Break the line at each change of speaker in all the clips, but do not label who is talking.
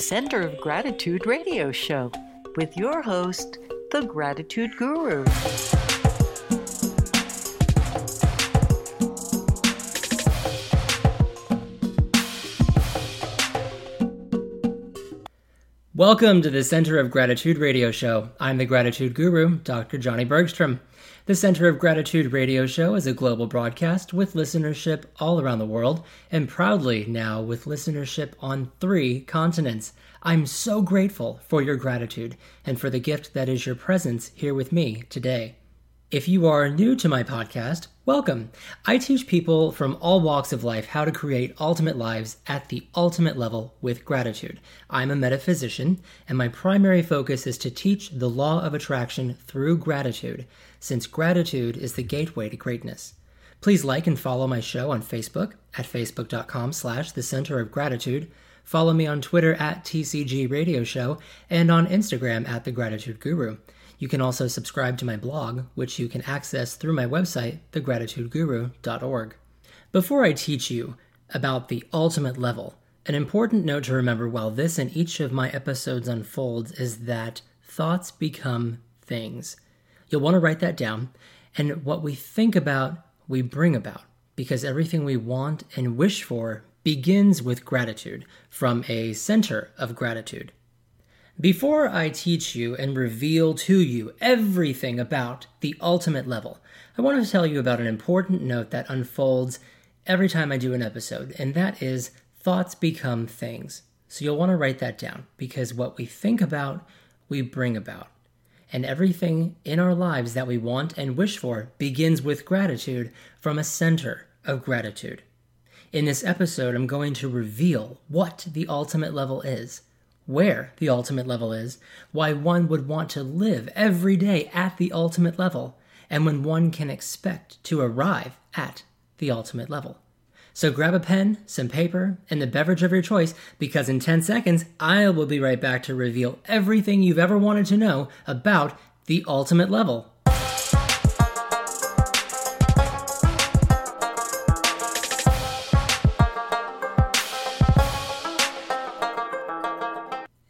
Center of Gratitude radio show with your host, the Gratitude Guru.
Welcome to the Center of Gratitude radio show. I'm the Gratitude Guru, Dr. Johnny Bergstrom. The Center of Gratitude radio show is a global broadcast with listenership all around the world and proudly now with listenership on three continents. I'm so grateful for your gratitude and for the gift that is your presence here with me today. If you are new to my podcast, welcome. I teach people from all walks of life how to create ultimate lives at the ultimate level with gratitude. I'm a metaphysician, and my primary focus is to teach the law of attraction through gratitude, since gratitude is the gateway to greatness. Please like and follow my show on Facebook at facebook.com slash the center of gratitude. Follow me on Twitter at TCG Radio Show and on Instagram at The Gratitude Guru. You can also subscribe to my blog, which you can access through my website, thegratitudeguru.org. Before I teach you about the ultimate level, an important note to remember while this and each of my episodes unfolds is that thoughts become things. You'll want to write that down, and what we think about, we bring about, because everything we want and wish for begins with gratitude, from a center of gratitude. Before I teach you and reveal to you everything about the ultimate level, I want to tell you about an important note that unfolds every time I do an episode, and that is thoughts become things. So you'll want to write that down because what we think about, we bring about. And everything in our lives that we want and wish for begins with gratitude from a center of gratitude. In this episode, I'm going to reveal what the ultimate level is where the ultimate level is, why one would want to live every day at the ultimate level, and when one can expect to arrive at the ultimate level. So grab a pen, some paper, and the beverage of your choice because in 10 seconds, I will be right back to reveal everything you've ever wanted to know about the ultimate level.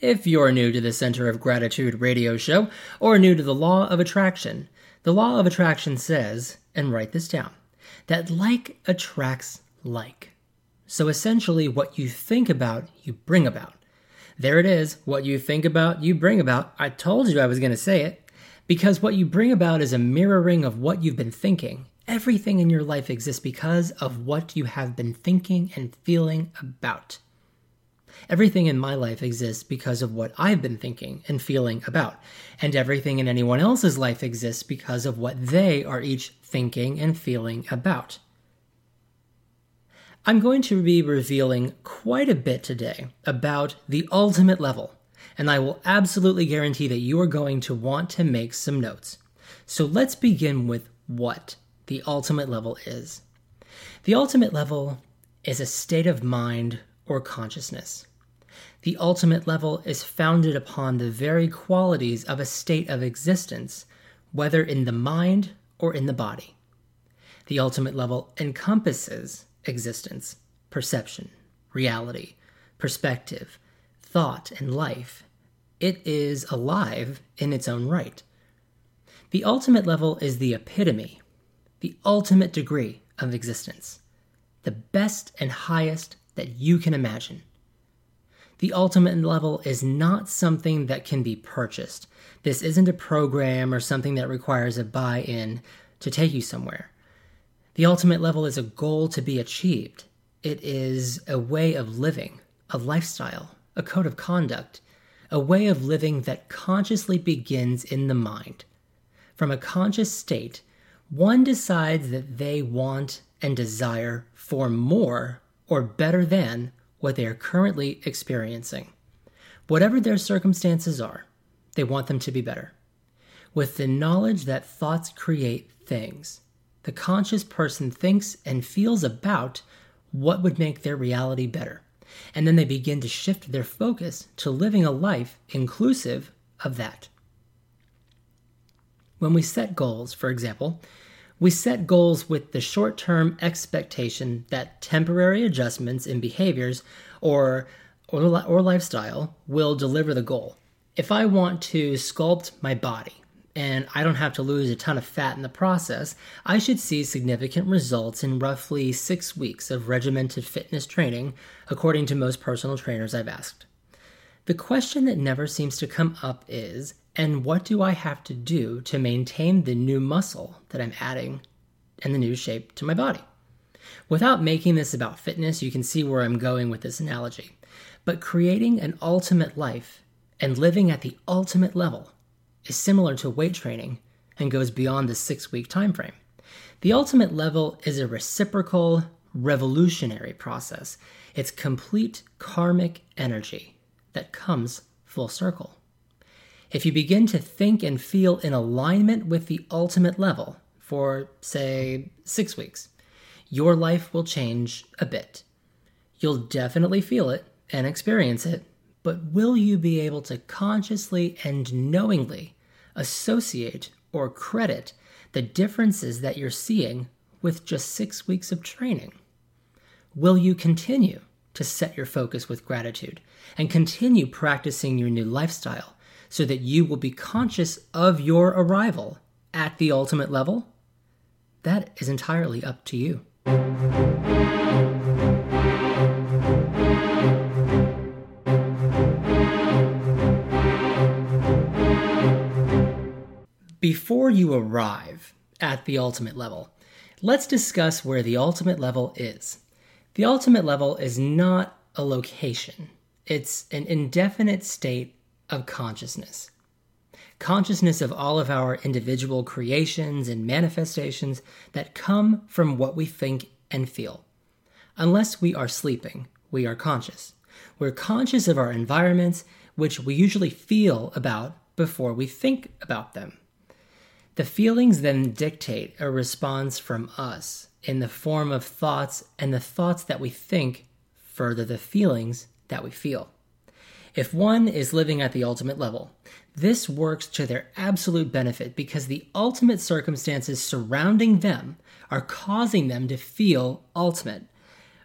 If you're new to the Center of Gratitude radio show or new to the law of attraction, the law of attraction says, and write this down, that like attracts like. So essentially, what you think about, you bring about. There it is. What you think about, you bring about. I told you I was going to say it. Because what you bring about is a mirroring of what you've been thinking. Everything in your life exists because of what you have been thinking and feeling about. Everything in my life exists because of what I've been thinking and feeling about. And everything in anyone else's life exists because of what they are each thinking and feeling about. I'm going to be revealing quite a bit today about the ultimate level, and I will absolutely guarantee that you are going to want to make some notes. So let's begin with what the ultimate level is. The ultimate level is a state of mind or consciousness. The ultimate level is founded upon the very qualities of a state of existence, whether in the mind or in the body. The ultimate level encompasses existence, perception, reality, perspective, thought, and life. It is alive in its own right. The ultimate level is the epitome, the ultimate degree of existence, the best and highest that you can imagine. The ultimate level is not something that can be purchased. This isn't a program or something that requires a buy in to take you somewhere. The ultimate level is a goal to be achieved. It is a way of living, a lifestyle, a code of conduct, a way of living that consciously begins in the mind. From a conscious state, one decides that they want and desire for more or better than what they are currently experiencing. Whatever their circumstances are, they want them to be better. With the knowledge that thoughts create things, the conscious person thinks and feels about what would make their reality better. And then they begin to shift their focus to living a life inclusive of that. When we set goals, for example, we set goals with the short term expectation that temporary adjustments in behaviors or or, or lifestyle will deliver the goal. If I want to sculpt my body and I don't have to lose a ton of fat in the process, I should see significant results in roughly six weeks of regimented fitness training, according to most personal trainers I've asked. The question that never seems to come up is and what do I have to do to maintain the new muscle that I'm adding and the new shape to my body? Without making this about fitness, you can see where I'm going with this analogy. But creating an ultimate life and living at the ultimate level is similar to weight training and goes beyond the six week time frame. The ultimate level is a reciprocal, revolutionary process. It's complete karmic energy that comes full circle. If you begin to think and feel in alignment with the ultimate level for, say, six weeks, your life will change a bit. You'll definitely feel it and experience it, but will you be able to consciously and knowingly associate or credit the differences that you're seeing with just six weeks of training? Will you continue to set your focus with gratitude and continue practicing your new lifestyle so that you will be conscious of your arrival at the ultimate level? That is entirely up to you. Before you arrive at the ultimate level, let's discuss where the ultimate level is. The ultimate level is not a location, it's an indefinite state of consciousness. Consciousness of all of our individual creations and manifestations that come from what we think and feel. Unless we are sleeping, we are conscious. We're conscious of our environments, which we usually feel about before we think about them. The feelings then dictate a response from us in the form of thoughts, and the thoughts that we think further the feelings that we feel. If one is living at the ultimate level, this works to their absolute benefit because the ultimate circumstances surrounding them are causing them to feel ultimate,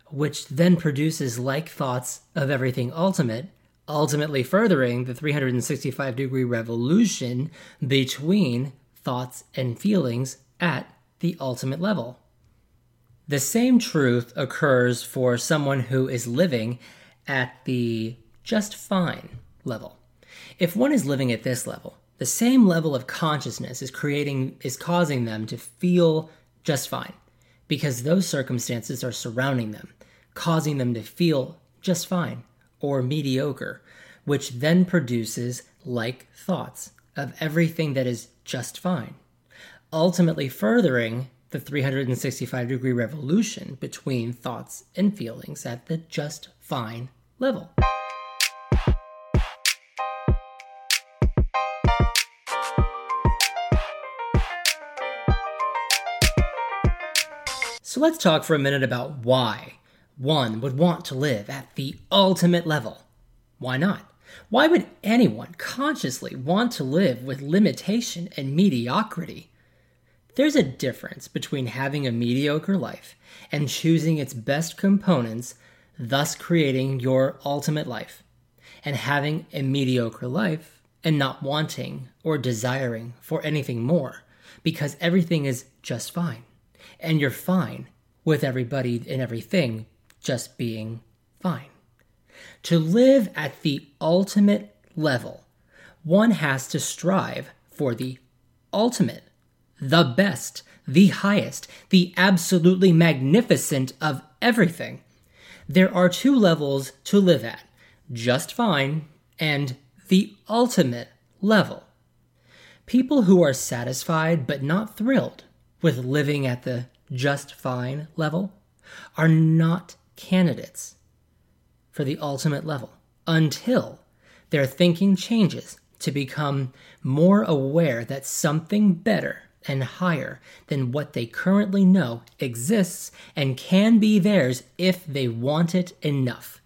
which then produces like thoughts of everything ultimate, ultimately furthering the 365 degree revolution between thoughts, and feelings at the ultimate level. The same truth occurs for someone who is living at the just fine level. If one is living at this level, the same level of consciousness is creating is causing them to feel just fine because those circumstances are surrounding them, causing them to feel just fine or mediocre, which then produces like thoughts of everything that is just fine, ultimately furthering the 365 degree revolution between thoughts and feelings at the just fine level. So let's talk for a minute about why one would want to live at the ultimate level. Why not? Why would anyone consciously want to live with limitation and mediocrity? There's a difference between having a mediocre life and choosing its best components, thus creating your ultimate life, and having a mediocre life and not wanting or desiring for anything more because everything is just fine. And you're fine with everybody and everything just being fine. To live at the ultimate level, one has to strive for the ultimate, the best, the highest, the absolutely magnificent of everything. There are two levels to live at just fine and the ultimate level. People who are satisfied but not thrilled with living at the just fine level are not candidates for the ultimate level until their thinking changes to become more aware that something better and higher than what they currently know exists and can be theirs if they want it enough.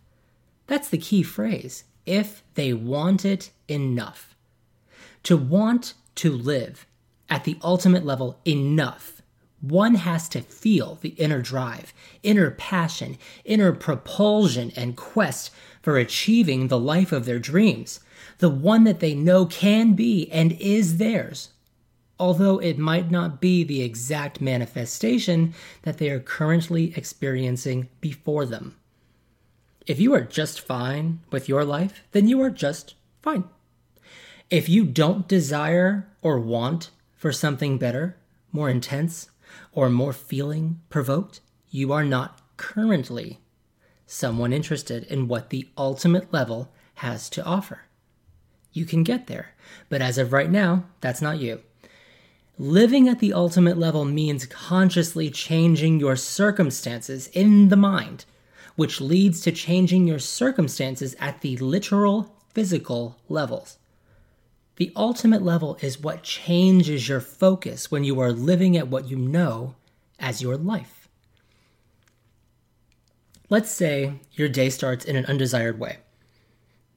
That's the key phrase if they want it enough. To want to live at the ultimate level enough one has to feel the inner drive, inner passion, inner propulsion and quest for achieving the life of their dreams, the one that they know can be and is theirs, although it might not be the exact manifestation that they are currently experiencing before them. If you are just fine with your life, then you are just fine. If you don't desire or want for something better, more intense, or more feeling provoked, you are not currently someone interested in what the ultimate level has to offer. You can get there, but as of right now, that's not you. Living at the ultimate level means consciously changing your circumstances in the mind, which leads to changing your circumstances at the literal physical levels. The ultimate level is what changes your focus when you are living at what you know as your life. Let's say your day starts in an undesired way.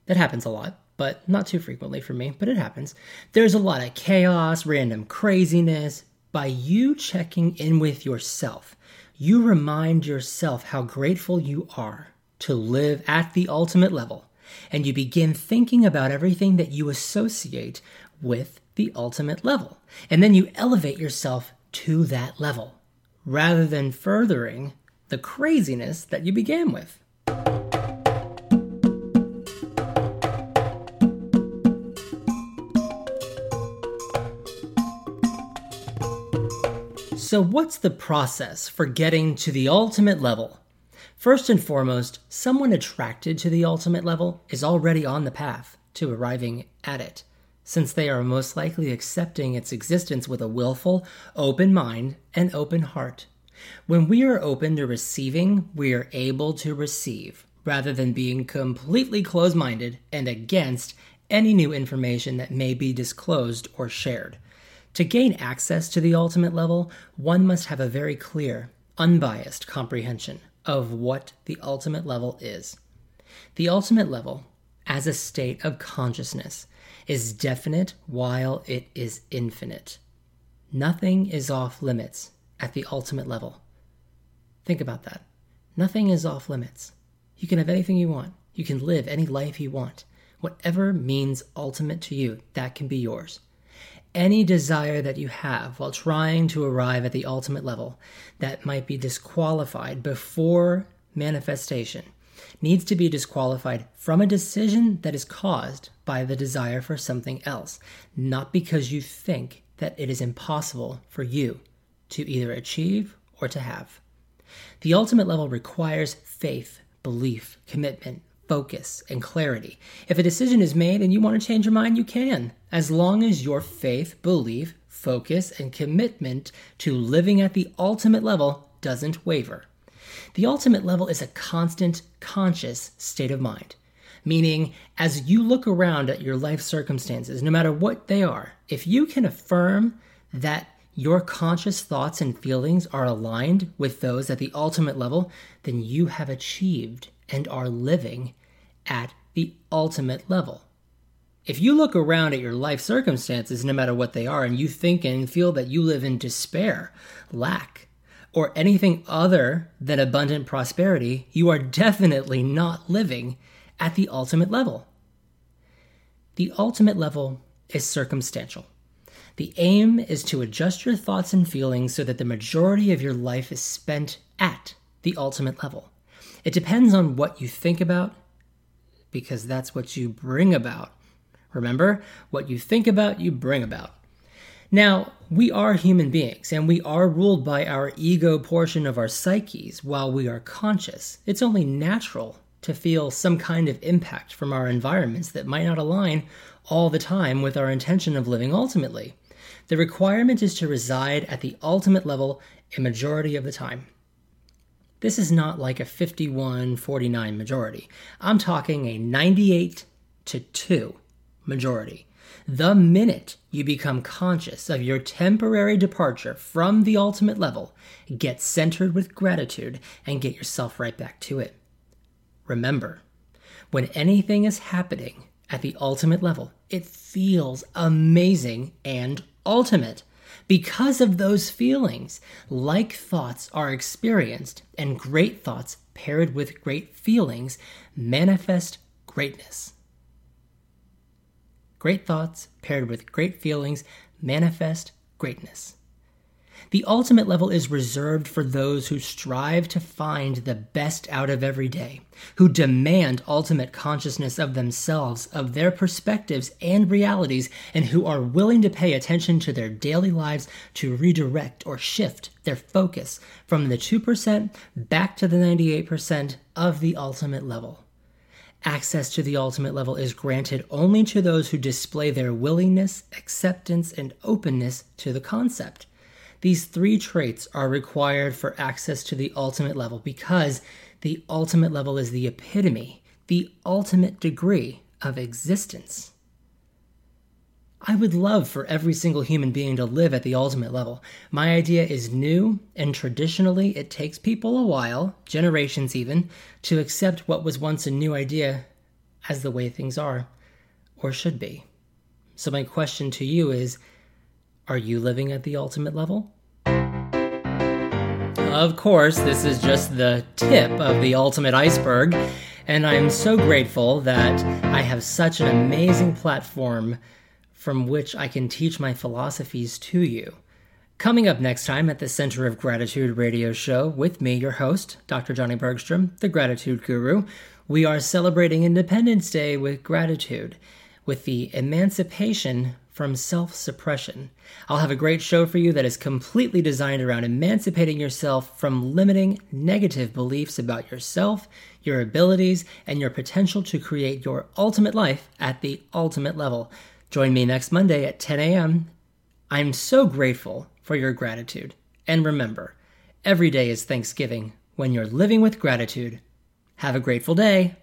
That happens a lot, but not too frequently for me, but it happens. There's a lot of chaos, random craziness. By you checking in with yourself, you remind yourself how grateful you are to live at the ultimate level, and you begin thinking about everything that you associate with the ultimate level. And then you elevate yourself to that level rather than furthering the craziness that you began with. So, what's the process for getting to the ultimate level? First and foremost, someone attracted to the ultimate level is already on the path to arriving at it, since they are most likely accepting its existence with a willful, open mind and open heart. When we are open to receiving, we are able to receive, rather than being completely closed minded and against any new information that may be disclosed or shared. To gain access to the ultimate level, one must have a very clear, unbiased comprehension of what the ultimate level is. The ultimate level, as a state of consciousness, is definite while it is infinite. Nothing is off limits at the ultimate level. Think about that. Nothing is off limits. You can have anything you want. You can live any life you want. Whatever means ultimate to you, that can be yours. Any desire that you have while trying to arrive at the ultimate level that might be disqualified before manifestation needs to be disqualified from a decision that is caused by the desire for something else, not because you think that it is impossible for you to either achieve or to have. The ultimate level requires faith, belief, commitment, focus, and clarity. If a decision is made and you want to change your mind, you can, as long as your faith, belief, focus, and commitment to living at the ultimate level doesn't waver. The ultimate level is a constant, conscious state of mind. Meaning, as you look around at your life circumstances, no matter what they are, if you can affirm that your conscious thoughts and feelings are aligned with those at the ultimate level, then you have achieved and are living at the ultimate level. If you look around at your life circumstances, no matter what they are, and you think and feel that you live in despair, lack, or anything other than abundant prosperity, you are definitely not living at the ultimate level. The ultimate level is circumstantial. The aim is to adjust your thoughts and feelings so that the majority of your life is spent at the ultimate level. It depends on what you think about, because that's what you bring about. Remember, what you think about, you bring about. Now, we are human beings and we are ruled by our ego portion of our psyches while we are conscious. It's only natural to feel some kind of impact from our environments that might not align all the time with our intention of living ultimately. The requirement is to reside at the ultimate level a majority of the time. This is not like a 51 49 majority. I'm talking a 98 to 2 majority. The minute you become conscious of your temporary departure from the ultimate level, get centered with gratitude and get yourself right back to it. Remember, when anything is happening at the ultimate level, it feels amazing and ultimate. Because of those feelings, like thoughts are experienced and great thoughts paired with great feelings manifest greatness. Great thoughts paired with great feelings manifest greatness. The ultimate level is reserved for those who strive to find the best out of every day, who demand ultimate consciousness of themselves, of their perspectives and realities, and who are willing to pay attention to their daily lives to redirect or shift their focus from the 2% back to the 98% of the ultimate level. Access to the ultimate level is granted only to those who display their willingness, acceptance, and openness to the concept. These three traits are required for access to the ultimate level because the ultimate level is the epitome, the ultimate degree of existence. I would love for every single human being to live at the ultimate level. My idea is new, and traditionally, it takes people a while, generations even, to accept what was once a new idea as the way things are, or should be. So, my question to you is are you living at the ultimate level? Of course, this is just the tip of the ultimate iceberg, and I'm so grateful that I have such an amazing platform from which I can teach my philosophies to you. Coming up next time at the Center of Gratitude radio show with me, your host, Dr. Johnny Bergstrom, the Gratitude Guru, we are celebrating Independence Day with gratitude, with the emancipation from self suppression. I'll have a great show for you that is completely designed around emancipating yourself from limiting negative beliefs about yourself, your abilities, and your potential to create your ultimate life at the ultimate level. Join me next Monday at 10 a.m. I'm so grateful for your gratitude. And remember, every day is Thanksgiving when you're living with gratitude. Have a grateful day.